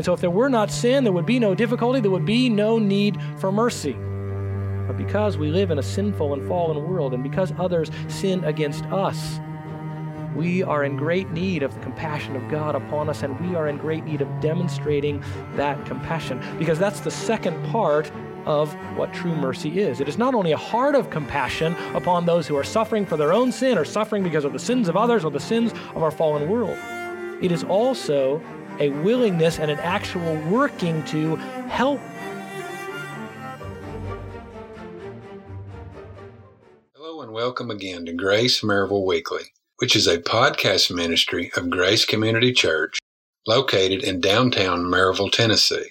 And so, if there were not sin, there would be no difficulty, there would be no need for mercy. But because we live in a sinful and fallen world, and because others sin against us, we are in great need of the compassion of God upon us, and we are in great need of demonstrating that compassion. Because that's the second part of what true mercy is. It is not only a heart of compassion upon those who are suffering for their own sin or suffering because of the sins of others or the sins of our fallen world, it is also a willingness and an actual working to help. Hello, and welcome again to Grace Maryville Weekly, which is a podcast ministry of Grace Community Church located in downtown Maryville, Tennessee.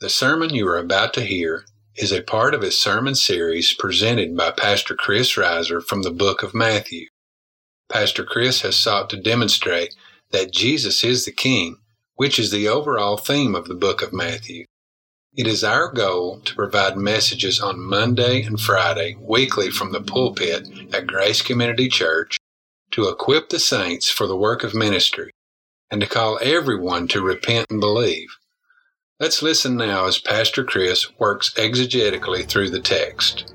The sermon you are about to hear is a part of a sermon series presented by Pastor Chris Reiser from the book of Matthew. Pastor Chris has sought to demonstrate that Jesus is the King, which is the overall theme of the book of Matthew. It is our goal to provide messages on Monday and Friday weekly from the pulpit at Grace Community Church to equip the saints for the work of ministry and to call everyone to repent and believe. Let's listen now as Pastor Chris works exegetically through the text.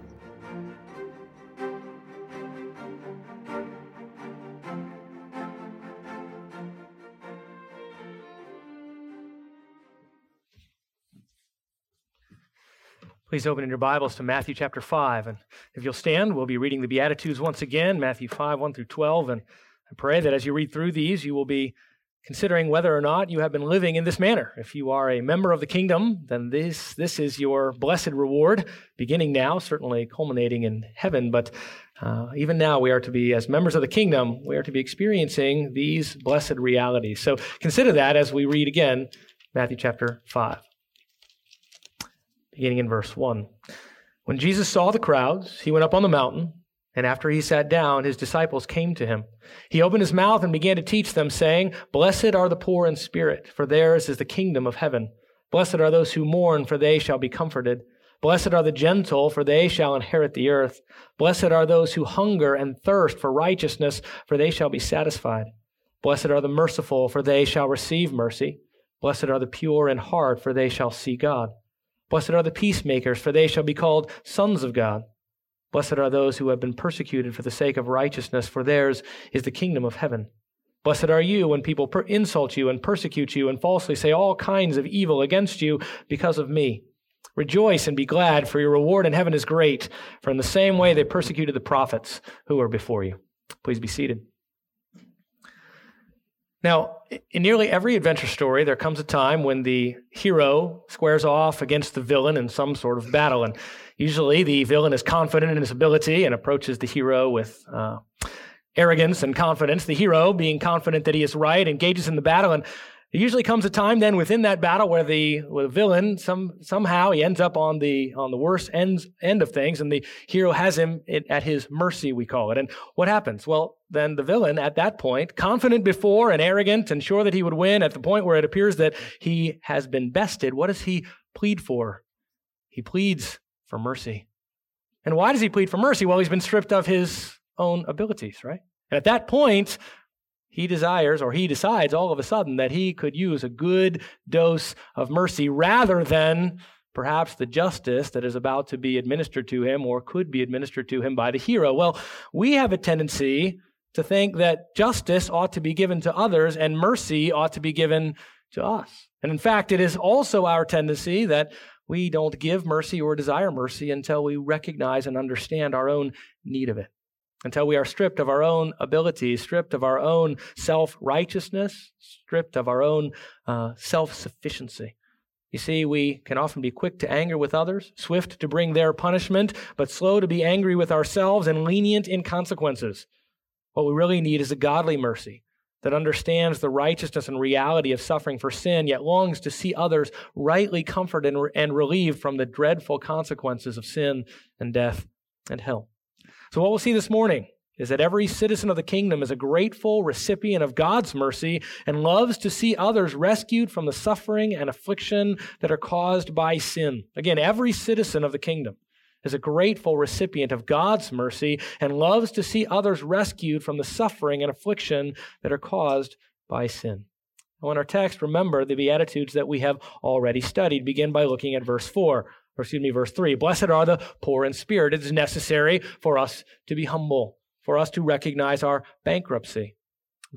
Please open in your Bibles to Matthew chapter 5. And if you'll stand, we'll be reading the Beatitudes once again, Matthew 5, 1 through 12. And I pray that as you read through these, you will be considering whether or not you have been living in this manner. If you are a member of the kingdom, then this, this is your blessed reward, beginning now, certainly culminating in heaven. But uh, even now, we are to be, as members of the kingdom, we are to be experiencing these blessed realities. So consider that as we read again Matthew chapter 5, beginning in verse 1. When Jesus saw the crowds, he went up on the mountain. And after he sat down, his disciples came to him. He opened his mouth and began to teach them, saying, Blessed are the poor in spirit, for theirs is the kingdom of heaven. Blessed are those who mourn, for they shall be comforted. Blessed are the gentle, for they shall inherit the earth. Blessed are those who hunger and thirst for righteousness, for they shall be satisfied. Blessed are the merciful, for they shall receive mercy. Blessed are the pure in heart, for they shall see God. Blessed are the peacemakers, for they shall be called sons of God. Blessed are those who have been persecuted for the sake of righteousness, for theirs is the kingdom of heaven. Blessed are you when people per- insult you and persecute you and falsely say all kinds of evil against you because of me. Rejoice and be glad, for your reward in heaven is great, for in the same way they persecuted the prophets who were before you. Please be seated. Now, in nearly every adventure story, there comes a time when the hero squares off against the villain in some sort of battle. And usually the villain is confident in his ability and approaches the hero with uh, arrogance and confidence. The hero, being confident that he is right, engages in the battle. And there usually comes a time then within that battle where the, where the villain some, somehow he ends up on the on the worst ends, end of things, and the hero has him at his mercy, we call it. And what happens? Well, then the villain at that point, confident before and arrogant and sure that he would win, at the point where it appears that he has been bested, what does he plead for? He pleads for mercy. And why does he plead for mercy? Well, he's been stripped of his own abilities, right? And at that point, he desires or he decides all of a sudden that he could use a good dose of mercy rather than perhaps the justice that is about to be administered to him or could be administered to him by the hero. Well, we have a tendency to think that justice ought to be given to others and mercy ought to be given to us. And in fact, it is also our tendency that we don't give mercy or desire mercy until we recognize and understand our own need of it until we are stripped of our own abilities, stripped of our own self righteousness, stripped of our own uh, self sufficiency. You see, we can often be quick to anger with others, swift to bring their punishment, but slow to be angry with ourselves and lenient in consequences. What we really need is a godly mercy that understands the righteousness and reality of suffering for sin, yet longs to see others rightly comforted and, and relieved from the dreadful consequences of sin and death and hell. So, what we'll see this morning is that every citizen of the kingdom is a grateful recipient of God's mercy and loves to see others rescued from the suffering and affliction that are caused by sin. Again, every citizen of the kingdom is a grateful recipient of God's mercy and loves to see others rescued from the suffering and affliction that are caused by sin. Now, in our text, remember the Beatitudes that we have already studied. Begin by looking at verse 4, or excuse me, verse 3. Blessed are the poor in spirit. It is necessary for us to be humble, for us to recognize our bankruptcy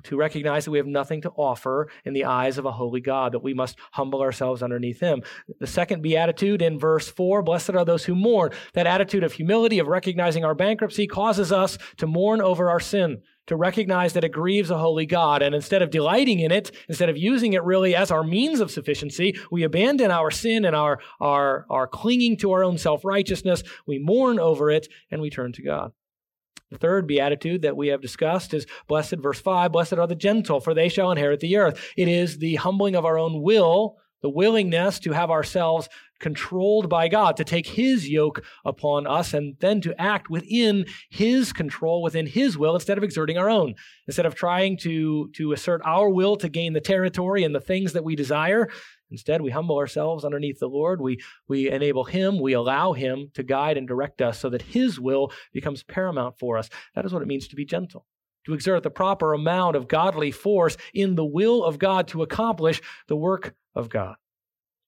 to recognize that we have nothing to offer in the eyes of a holy God, that we must humble ourselves underneath Him. The second beatitude in verse 4 Blessed are those who mourn. That attitude of humility, of recognizing our bankruptcy, causes us to mourn over our sin, to recognize that it grieves a holy God. And instead of delighting in it, instead of using it really as our means of sufficiency, we abandon our sin and our, our, our clinging to our own self righteousness. We mourn over it and we turn to God. The third beatitude that we have discussed is blessed, verse 5 Blessed are the gentle, for they shall inherit the earth. It is the humbling of our own will, the willingness to have ourselves controlled by God, to take His yoke upon us, and then to act within His control, within His will, instead of exerting our own. Instead of trying to, to assert our will to gain the territory and the things that we desire, Instead, we humble ourselves underneath the Lord. We, we enable Him, we allow Him to guide and direct us so that His will becomes paramount for us. That is what it means to be gentle, to exert the proper amount of godly force in the will of God to accomplish the work of God.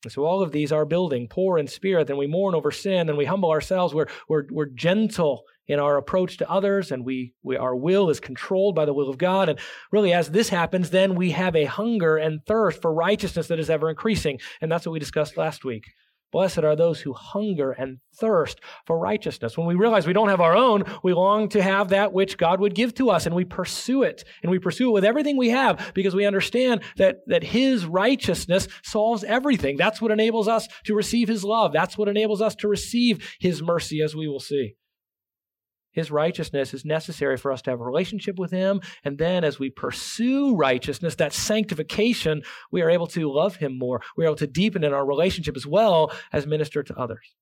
And so all of these are building, poor in spirit, then we mourn over sin, and we humble ourselves. We're, we're, we're gentle in our approach to others, and we, we, our will is controlled by the will of God. And really, as this happens, then we have a hunger and thirst for righteousness that is ever increasing. And that's what we discussed last week. Blessed are those who hunger and thirst for righteousness. When we realize we don't have our own, we long to have that which God would give to us, and we pursue it. And we pursue it with everything we have because we understand that, that His righteousness solves everything. That's what enables us to receive His love. That's what enables us to receive His mercy, as we will see. His righteousness is necessary for us to have a relationship with Him. And then as we pursue righteousness, that sanctification, we are able to love Him more. We're able to deepen in our relationship as well as minister to others.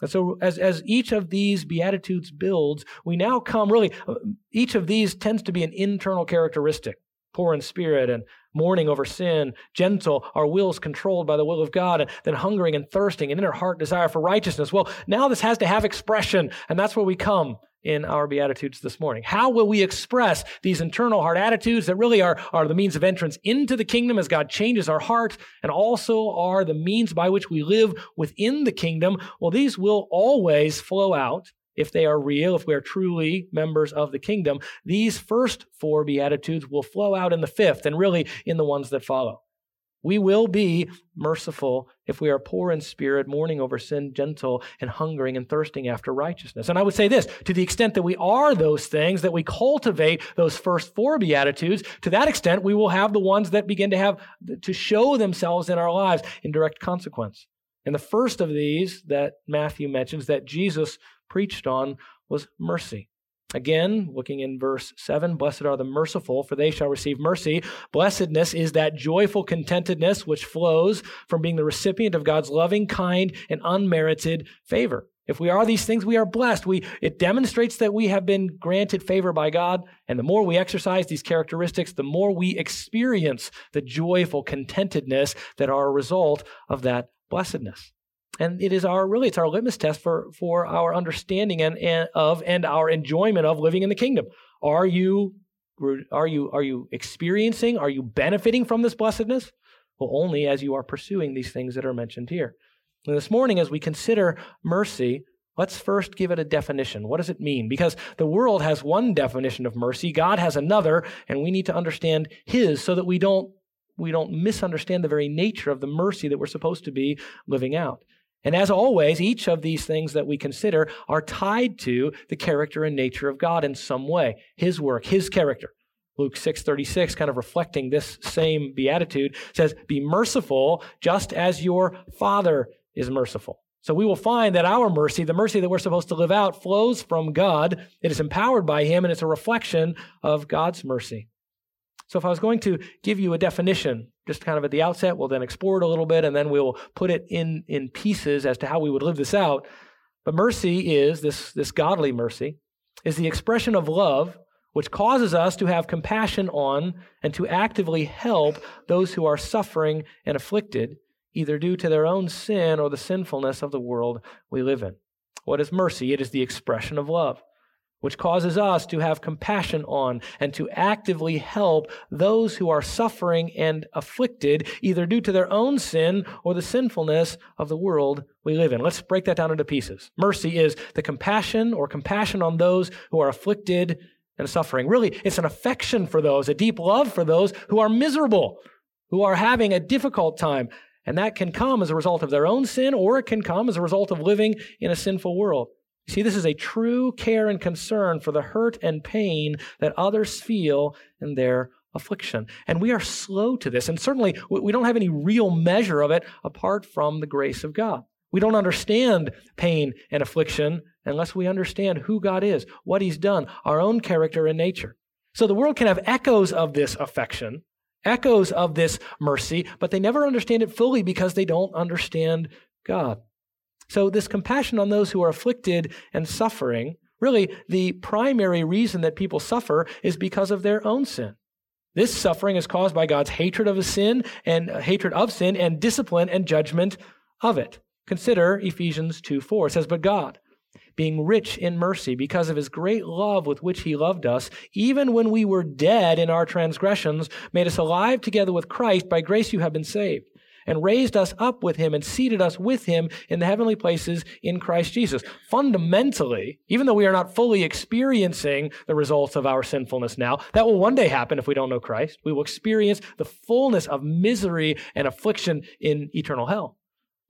And so, as, as each of these Beatitudes builds, we now come really, uh, each of these tends to be an internal characteristic poor in spirit and mourning over sin, gentle, our wills controlled by the will of God, and then hungering and thirsting, an inner heart desire for righteousness. Well, now this has to have expression, and that's where we come in our Beatitudes this morning. How will we express these internal heart attitudes that really are, are the means of entrance into the kingdom as God changes our heart and also are the means by which we live within the kingdom? Well, these will always flow out if they are real, if we are truly members of the kingdom. These first four Beatitudes will flow out in the fifth and really in the ones that follow. We will be merciful if we are poor in spirit, mourning over sin, gentle, and hungering and thirsting after righteousness. And I would say this to the extent that we are those things, that we cultivate those first four Beatitudes, to that extent, we will have the ones that begin to have to show themselves in our lives in direct consequence. And the first of these that Matthew mentions that Jesus preached on was mercy. Again, looking in verse 7, blessed are the merciful, for they shall receive mercy. Blessedness is that joyful contentedness which flows from being the recipient of God's loving, kind, and unmerited favor. If we are these things, we are blessed. We, it demonstrates that we have been granted favor by God. And the more we exercise these characteristics, the more we experience the joyful contentedness that are a result of that blessedness. And it is our really it's our litmus test for for our understanding and, and of and our enjoyment of living in the kingdom. Are you are you are you experiencing? Are you benefiting from this blessedness? Well, only as you are pursuing these things that are mentioned here. And this morning, as we consider mercy, let's first give it a definition. What does it mean? Because the world has one definition of mercy, God has another, and we need to understand His so that we don't we don't misunderstand the very nature of the mercy that we're supposed to be living out. And as always, each of these things that we consider are tied to the character and nature of God in some way. His work, His character. Luke 6:36 kind of reflecting this same beatitude says be merciful just as your father is merciful. So we will find that our mercy, the mercy that we're supposed to live out flows from God. It is empowered by him and it's a reflection of God's mercy. So if I was going to give you a definition, just kind of at the outset, we'll then explore it a little bit and then we'll put it in, in pieces as to how we would live this out. But mercy is, this, this godly mercy, is the expression of love which causes us to have compassion on and to actively help those who are suffering and afflicted, either due to their own sin or the sinfulness of the world we live in. What is mercy? It is the expression of love. Which causes us to have compassion on and to actively help those who are suffering and afflicted, either due to their own sin or the sinfulness of the world we live in. Let's break that down into pieces. Mercy is the compassion or compassion on those who are afflicted and suffering. Really, it's an affection for those, a deep love for those who are miserable, who are having a difficult time. And that can come as a result of their own sin, or it can come as a result of living in a sinful world. See, this is a true care and concern for the hurt and pain that others feel in their affliction. And we are slow to this. And certainly, we don't have any real measure of it apart from the grace of God. We don't understand pain and affliction unless we understand who God is, what He's done, our own character and nature. So the world can have echoes of this affection, echoes of this mercy, but they never understand it fully because they don't understand God. So, this compassion on those who are afflicted and suffering, really, the primary reason that people suffer is because of their own sin. This suffering is caused by God's hatred of sin and uh, hatred of sin and discipline and judgment of it. Consider Ephesians 2 4. It says, But God, being rich in mercy because of his great love with which he loved us, even when we were dead in our transgressions, made us alive together with Christ. By grace you have been saved and raised us up with him and seated us with him in the heavenly places in Christ Jesus. Fundamentally, even though we are not fully experiencing the results of our sinfulness now, that will one day happen if we don't know Christ. We will experience the fullness of misery and affliction in eternal hell.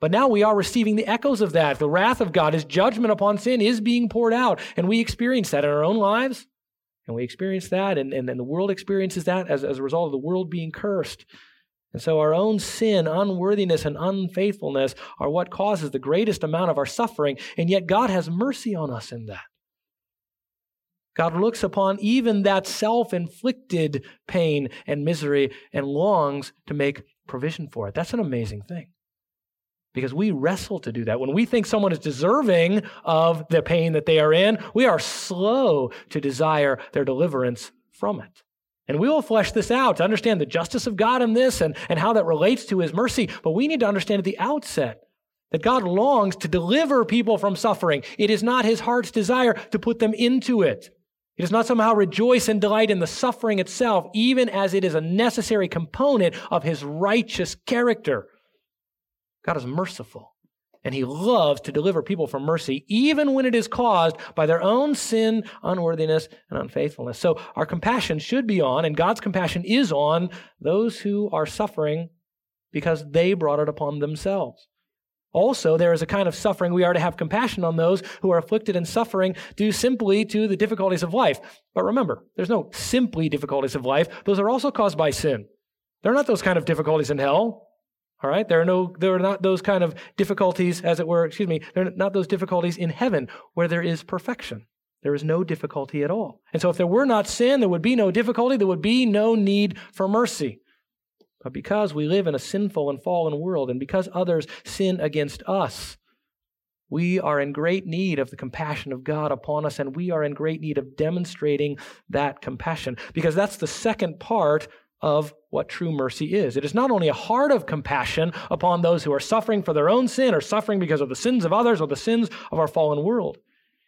But now we are receiving the echoes of that. The wrath of God, his judgment upon sin is being poured out. And we experience that in our own lives. And we experience that, and, and, and the world experiences that as, as a result of the world being cursed. And so our own sin, unworthiness, and unfaithfulness are what causes the greatest amount of our suffering, and yet God has mercy on us in that. God looks upon even that self inflicted pain and misery and longs to make provision for it. That's an amazing thing. Because we wrestle to do that. When we think someone is deserving of the pain that they are in, we are slow to desire their deliverance from it. And we will flesh this out to understand the justice of God in this and, and how that relates to his mercy. But we need to understand at the outset that God longs to deliver people from suffering. It is not his heart's desire to put them into it. He does not somehow rejoice and delight in the suffering itself, even as it is a necessary component of his righteous character. God is merciful. And he loves to deliver people from mercy, even when it is caused by their own sin, unworthiness, and unfaithfulness. So our compassion should be on, and God's compassion is on those who are suffering because they brought it upon themselves. Also, there is a kind of suffering we are to have compassion on those who are afflicted and suffering due simply to the difficulties of life. But remember, there's no simply difficulties of life. Those are also caused by sin. They're not those kind of difficulties in hell. All right, there are no, there are not those kind of difficulties, as it were. Excuse me, there are not those difficulties in heaven where there is perfection. There is no difficulty at all. And so, if there were not sin, there would be no difficulty. There would be no need for mercy. But because we live in a sinful and fallen world, and because others sin against us, we are in great need of the compassion of God upon us, and we are in great need of demonstrating that compassion. Because that's the second part of what true mercy is. It is not only a heart of compassion upon those who are suffering for their own sin or suffering because of the sins of others or the sins of our fallen world.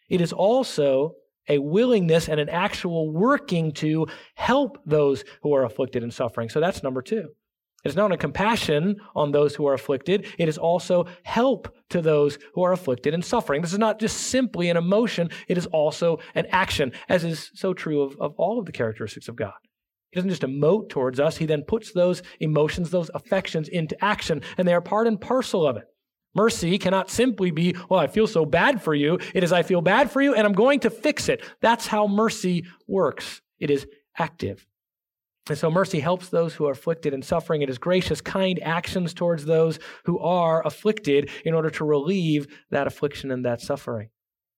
It is also a willingness and an actual working to help those who are afflicted and suffering. So that's number two. It is not only compassion on those who are afflicted, it is also help to those who are afflicted and suffering. This is not just simply an emotion, it is also an action, as is so true of, of all of the characteristics of God. He doesn't just emote towards us, he then puts those emotions, those affections into action, and they are part and parcel of it. Mercy cannot simply be, well, I feel so bad for you. It is, I feel bad for you and I'm going to fix it. That's how mercy works. It is active. And so mercy helps those who are afflicted and suffering. It is gracious, kind actions towards those who are afflicted in order to relieve that affliction and that suffering.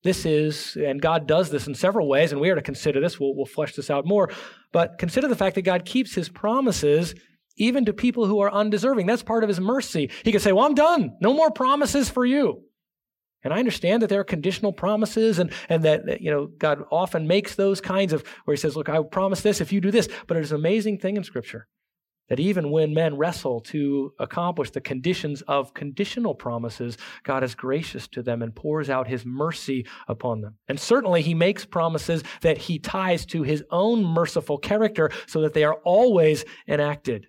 This is, and God does this in several ways, and we are to consider this. We'll, we'll flesh this out more. But consider the fact that God keeps his promises even to people who are undeserving. That's part of his mercy. He could say, Well, I'm done. No more promises for you. And I understand that there are conditional promises and, and that, you know, God often makes those kinds of where he says, Look, I promise this if you do this. But it is an amazing thing in Scripture that even when men wrestle to accomplish the conditions of conditional promises, God is gracious to them and pours out his mercy upon them. And certainly he makes promises that he ties to his own merciful character so that they are always enacted.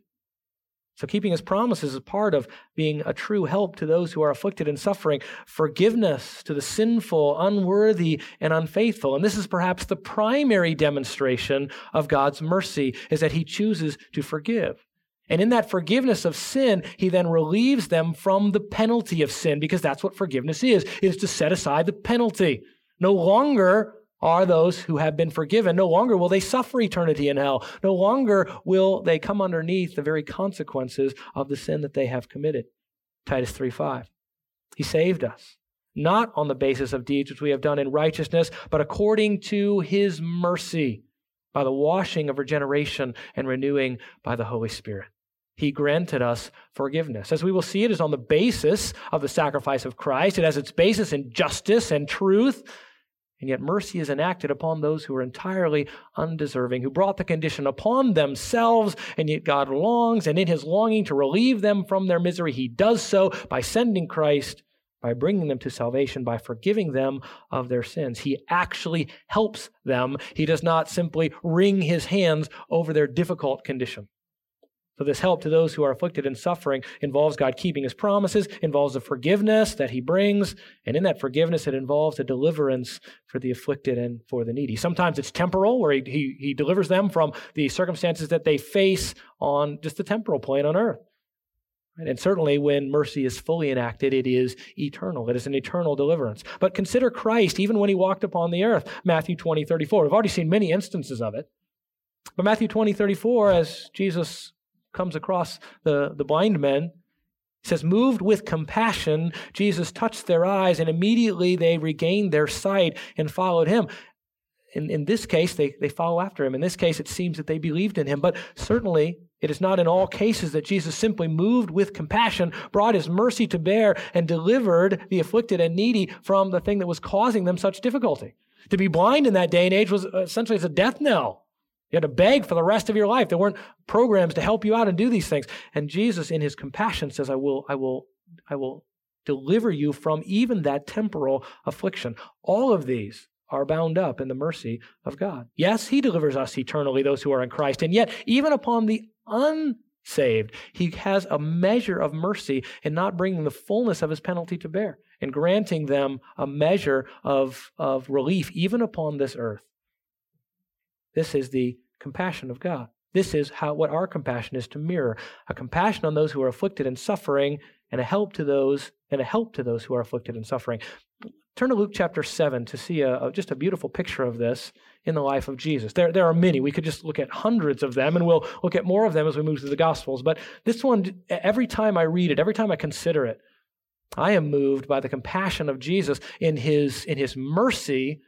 So, keeping his promises is part of being a true help to those who are afflicted and suffering, forgiveness to the sinful, unworthy, and unfaithful. And this is perhaps the primary demonstration of God's mercy, is that he chooses to forgive. And in that forgiveness of sin, he then relieves them from the penalty of sin, because that's what forgiveness is. Is to set aside the penalty. No longer are those who have been forgiven. No longer will they suffer eternity in hell. No longer will they come underneath the very consequences of the sin that they have committed. Titus 3 5. He saved us, not on the basis of deeds which we have done in righteousness, but according to his mercy, by the washing of regeneration and renewing by the Holy Spirit. He granted us forgiveness. As we will see, it is on the basis of the sacrifice of Christ. It has its basis in justice and truth and yet mercy is enacted upon those who are entirely undeserving, who brought the condition upon themselves, and yet God longs, and in his longing to relieve them from their misery, he does so by sending Christ, by bringing them to salvation, by forgiving them of their sins. He actually helps them. He does not simply wring his hands over their difficult condition. So, this help to those who are afflicted and suffering involves God keeping his promises, involves the forgiveness that he brings, and in that forgiveness, it involves a deliverance for the afflicted and for the needy. Sometimes it's temporal, where he, he, he delivers them from the circumstances that they face on just the temporal plane on earth. And certainly, when mercy is fully enacted, it is eternal. It is an eternal deliverance. But consider Christ, even when he walked upon the earth, Matthew 20, 34. We've already seen many instances of it. But Matthew 20, 34, as Jesus comes across the, the blind men. Says, moved with compassion, Jesus touched their eyes, and immediately they regained their sight and followed him. In, in this case, they, they follow after him. In this case, it seems that they believed in him. But certainly, it is not in all cases that Jesus simply moved with compassion, brought his mercy to bear, and delivered the afflicted and needy from the thing that was causing them such difficulty. To be blind in that day and age was uh, essentially a death knell. You had to beg for the rest of your life. There weren't programs to help you out and do these things. And Jesus, in his compassion, says, I will, I will, I will deliver you from even that temporal affliction. All of these are bound up in the mercy of God. Yes, he delivers us eternally, those who are in Christ. And yet, even upon the unsaved, he has a measure of mercy in not bringing the fullness of his penalty to bear and granting them a measure of, of relief, even upon this earth. This is the compassion of God. This is how what our compassion is to mirror a compassion on those who are afflicted and suffering, and a help to those and a help to those who are afflicted and suffering. Turn to Luke chapter seven to see a, a, just a beautiful picture of this in the life of Jesus. There, there are many. We could just look at hundreds of them, and we'll look at more of them as we move through the Gospels. But this one, every time I read it, every time I consider it, I am moved by the compassion of Jesus in his in his mercy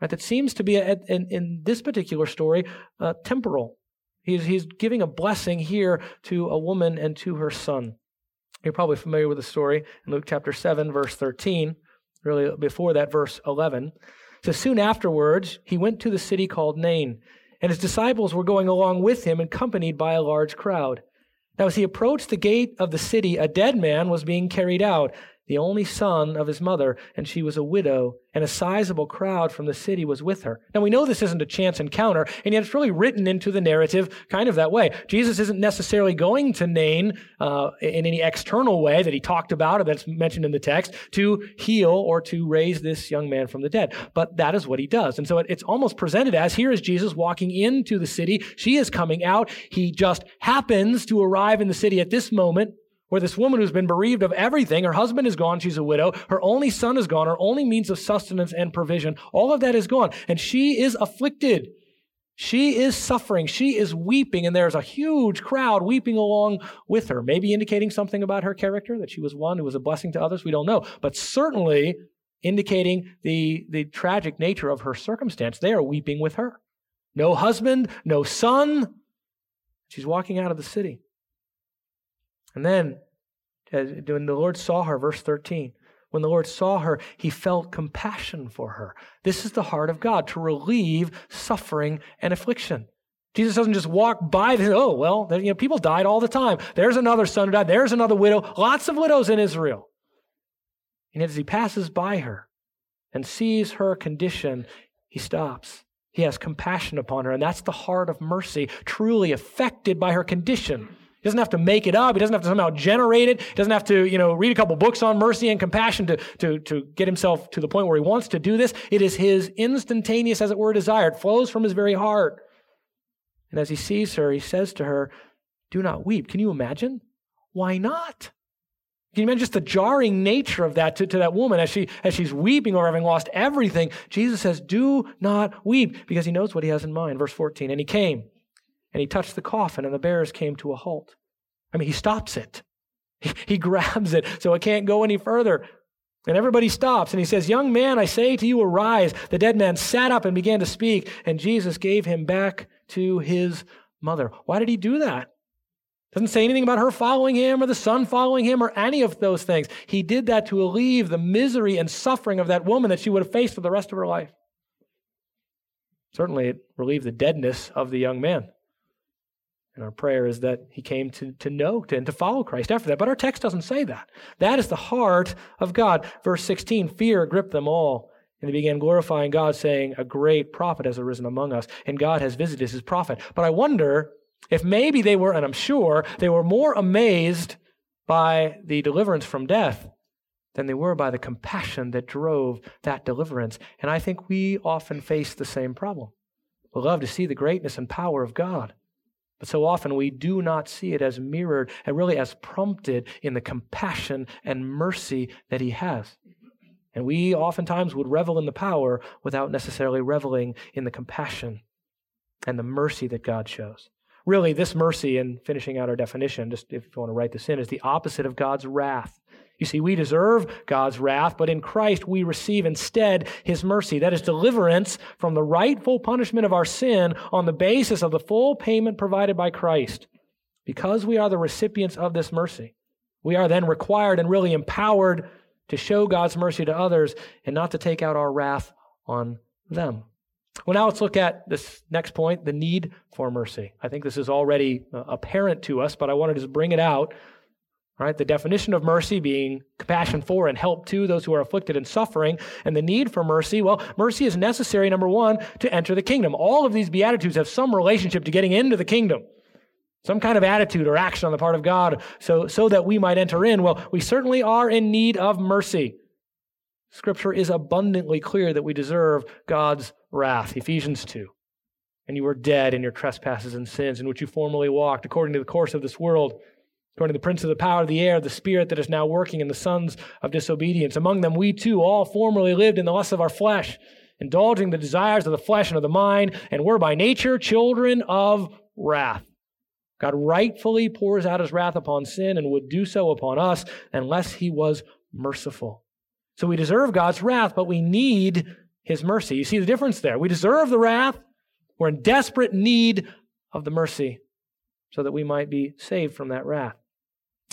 right, that seems to be, a, in, in, this particular story, uh, temporal. He's, he's giving a blessing here to a woman and to her son. You're probably familiar with the story in Luke chapter 7, verse 13, really before that, verse 11. So soon afterwards, he went to the city called Nain, and his disciples were going along with him, accompanied by a large crowd. Now, as he approached the gate of the city, a dead man was being carried out the only son of his mother, and she was a widow, and a sizable crowd from the city was with her. Now we know this isn't a chance encounter, and yet it's really written into the narrative kind of that way. Jesus isn't necessarily going to Nain uh, in any external way that he talked about or that's mentioned in the text to heal or to raise this young man from the dead, but that is what he does. And so it, it's almost presented as here is Jesus walking into the city. She is coming out. He just happens to arrive in the city at this moment where this woman who's been bereaved of everything, her husband is gone, she's a widow, her only son is gone, her only means of sustenance and provision, all of that is gone, and she is afflicted. She is suffering. She is weeping, and there's a huge crowd weeping along with her, maybe indicating something about her character, that she was one who was a blessing to others. We don't know. But certainly indicating the, the tragic nature of her circumstance. They are weeping with her. No husband, no son. She's walking out of the city. And then, uh, when the Lord saw her, verse 13, when the Lord saw her, he felt compassion for her. This is the heart of God, to relieve suffering and affliction. Jesus doesn't just walk by say, oh, well, you know, people died all the time. There's another son who died. There's another widow. Lots of widows in Israel. And as he passes by her and sees her condition, he stops. He has compassion upon her. And that's the heart of mercy, truly affected by her condition. He doesn't have to make it up. He doesn't have to somehow generate it. He doesn't have to, you know, read a couple books on mercy and compassion to, to, to get himself to the point where he wants to do this. It is his instantaneous, as it were, desire. It flows from his very heart. And as he sees her, he says to her, Do not weep. Can you imagine? Why not? Can you imagine just the jarring nature of that to, to that woman as, she, as she's weeping over having lost everything? Jesus says, Do not weep, because he knows what he has in mind. Verse 14. And he came, and he touched the coffin, and the bearers came to a halt. I mean, he stops it. He, he grabs it so it can't go any further. And everybody stops, and he says, Young man, I say to you, arise. The dead man sat up and began to speak, and Jesus gave him back to his mother. Why did he do that? Doesn't say anything about her following him or the son following him or any of those things. He did that to alleviate the misery and suffering of that woman that she would have faced for the rest of her life. Certainly, it relieved the deadness of the young man. And our prayer is that he came to, to know and to follow Christ after that. But our text doesn't say that. That is the heart of God. Verse 16 fear gripped them all. And they began glorifying God, saying, A great prophet has arisen among us, and God has visited his prophet. But I wonder if maybe they were, and I'm sure, they were more amazed by the deliverance from death than they were by the compassion that drove that deliverance. And I think we often face the same problem. We love to see the greatness and power of God. But so often we do not see it as mirrored and really as prompted in the compassion and mercy that He has. And we oftentimes would revel in the power without necessarily reveling in the compassion and the mercy that God shows. Really, this mercy, and finishing out our definition, just if you want to write this in, is the opposite of God's wrath. You see, we deserve God's wrath, but in Christ we receive instead his mercy. That is deliverance from the rightful punishment of our sin on the basis of the full payment provided by Christ. Because we are the recipients of this mercy, we are then required and really empowered to show God's mercy to others and not to take out our wrath on them. Well, now let's look at this next point the need for mercy. I think this is already uh, apparent to us, but I wanted to bring it out. Right, the definition of mercy being compassion for and help to those who are afflicted and suffering, and the need for mercy. Well, mercy is necessary, number one, to enter the kingdom. All of these Beatitudes have some relationship to getting into the kingdom, some kind of attitude or action on the part of God so, so that we might enter in. Well, we certainly are in need of mercy. Scripture is abundantly clear that we deserve God's wrath. Ephesians 2. And you were dead in your trespasses and sins in which you formerly walked, according to the course of this world, according to the prince of the power of the air, the spirit that is now working in the sons of disobedience. Among them, we too all formerly lived in the lusts of our flesh, indulging the desires of the flesh and of the mind, and were by nature children of wrath. God rightfully pours out his wrath upon sin and would do so upon us unless he was merciful. So we deserve God's wrath, but we need his mercy. You see the difference there. We deserve the wrath. We're in desperate need of the mercy so that we might be saved from that wrath.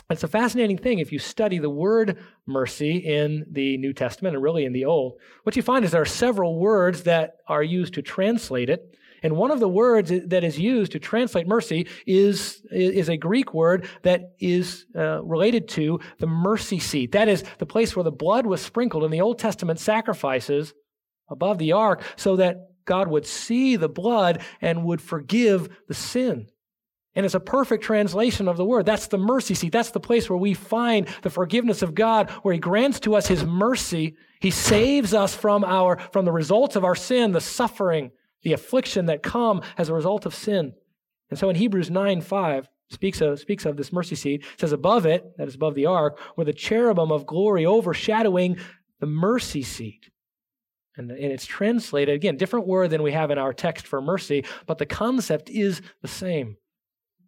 It's a fascinating thing if you study the word mercy in the New Testament and really in the Old. What you find is there are several words that are used to translate it. And one of the words that is used to translate mercy is, is a Greek word that is uh, related to the mercy seat. That is the place where the blood was sprinkled in the Old Testament sacrifices above the ark so that God would see the blood and would forgive the sin. And it's a perfect translation of the word. That's the mercy seat. That's the place where we find the forgiveness of God, where He grants to us His mercy. He saves us from our, from the results of our sin, the suffering, the affliction that come as a result of sin. And so in Hebrews 9 5, speaks of, speaks of this mercy seat, says, Above it, that is above the ark, were the cherubim of glory overshadowing the mercy seat. And, and it's translated, again, different word than we have in our text for mercy, but the concept is the same.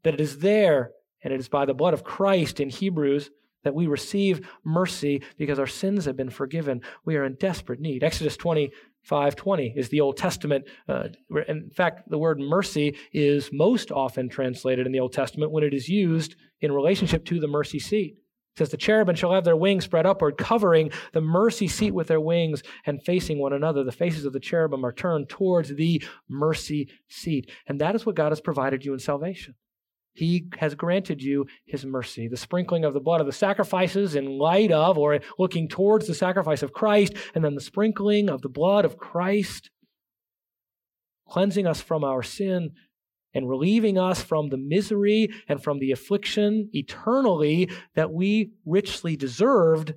That it is there, and it is by the blood of Christ in Hebrews that we receive mercy because our sins have been forgiven. We are in desperate need. Exodus 20 520 is the Old Testament. Uh, in fact, the word mercy is most often translated in the Old Testament when it is used in relationship to the mercy seat. says, The cherubim shall have their wings spread upward, covering the mercy seat with their wings and facing one another. The faces of the cherubim are turned towards the mercy seat. And that is what God has provided you in salvation. He has granted you his mercy. The sprinkling of the blood of the sacrifices in light of or looking towards the sacrifice of Christ, and then the sprinkling of the blood of Christ, cleansing us from our sin and relieving us from the misery and from the affliction eternally that we richly deserved.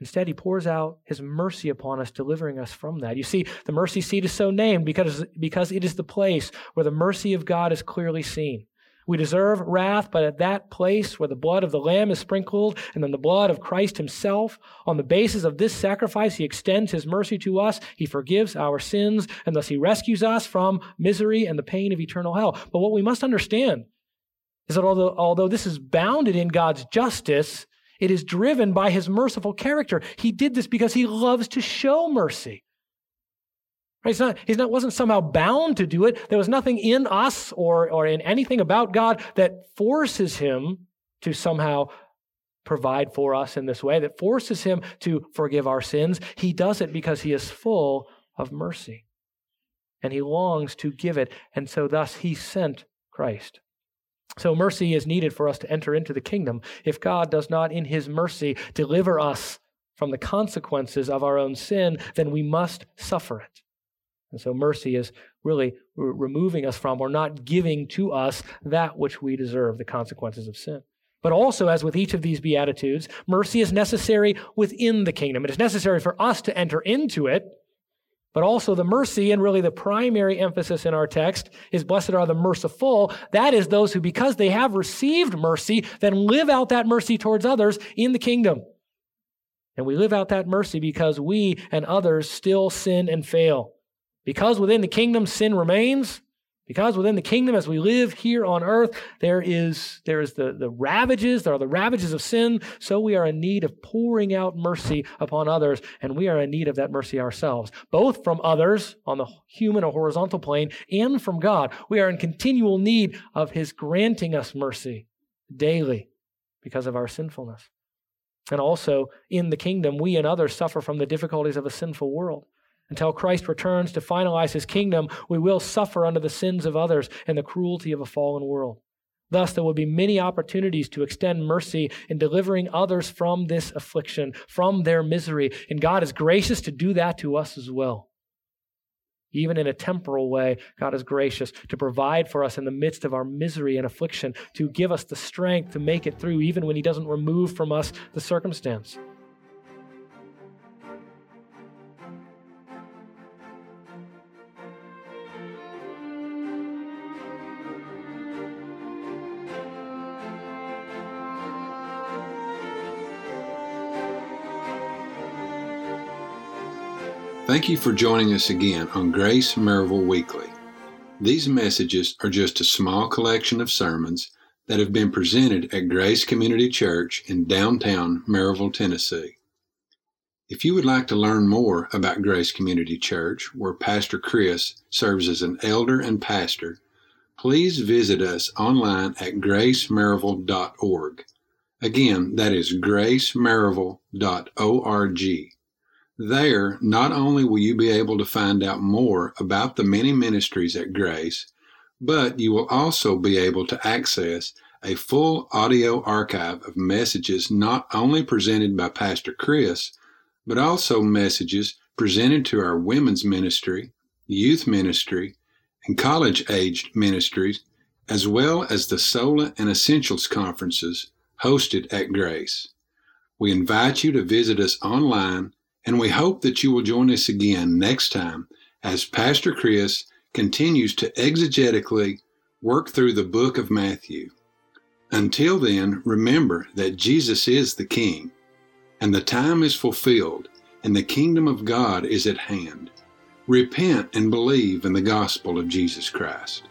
Instead, he pours out his mercy upon us, delivering us from that. You see, the mercy seat is so named because, because it is the place where the mercy of God is clearly seen. We deserve wrath, but at that place where the blood of the Lamb is sprinkled and then the blood of Christ Himself, on the basis of this sacrifice, He extends His mercy to us. He forgives our sins, and thus He rescues us from misery and the pain of eternal hell. But what we must understand is that although, although this is bounded in God's justice, it is driven by His merciful character. He did this because He loves to show mercy. Right? He's not, he's not, wasn't somehow bound to do it. There was nothing in us or, or in anything about God that forces him to somehow provide for us in this way, that forces him to forgive our sins. He does it because he is full of mercy. And he longs to give it. And so thus he sent Christ. So mercy is needed for us to enter into the kingdom. If God does not, in his mercy, deliver us from the consequences of our own sin, then we must suffer it. And so mercy is really removing us from or not giving to us that which we deserve, the consequences of sin. But also, as with each of these Beatitudes, mercy is necessary within the kingdom. It is necessary for us to enter into it, but also the mercy, and really the primary emphasis in our text is blessed are the merciful. That is those who, because they have received mercy, then live out that mercy towards others in the kingdom. And we live out that mercy because we and others still sin and fail. Because within the kingdom sin remains, because within the kingdom as we live here on earth, there is, there is the, the ravages, there are the ravages of sin, so we are in need of pouring out mercy upon others, and we are in need of that mercy ourselves, both from others on the human or horizontal plane and from God. We are in continual need of His granting us mercy daily because of our sinfulness. And also in the kingdom, we and others suffer from the difficulties of a sinful world. Until Christ returns to finalize his kingdom, we will suffer under the sins of others and the cruelty of a fallen world. Thus, there will be many opportunities to extend mercy in delivering others from this affliction, from their misery. And God is gracious to do that to us as well. Even in a temporal way, God is gracious to provide for us in the midst of our misery and affliction, to give us the strength to make it through, even when He doesn't remove from us the circumstance. Thank you for joining us again on Grace Maryville Weekly. These messages are just a small collection of sermons that have been presented at Grace Community Church in downtown Maryville, Tennessee. If you would like to learn more about Grace Community Church, where Pastor Chris serves as an elder and pastor, please visit us online at gracemaryville.org. Again, that is gracemaryville.org. There, not only will you be able to find out more about the many ministries at Grace, but you will also be able to access a full audio archive of messages not only presented by Pastor Chris, but also messages presented to our women's ministry, youth ministry, and college aged ministries, as well as the Sola and Essentials conferences hosted at Grace. We invite you to visit us online and we hope that you will join us again next time as Pastor Chris continues to exegetically work through the book of Matthew. Until then, remember that Jesus is the King, and the time is fulfilled, and the kingdom of God is at hand. Repent and believe in the gospel of Jesus Christ.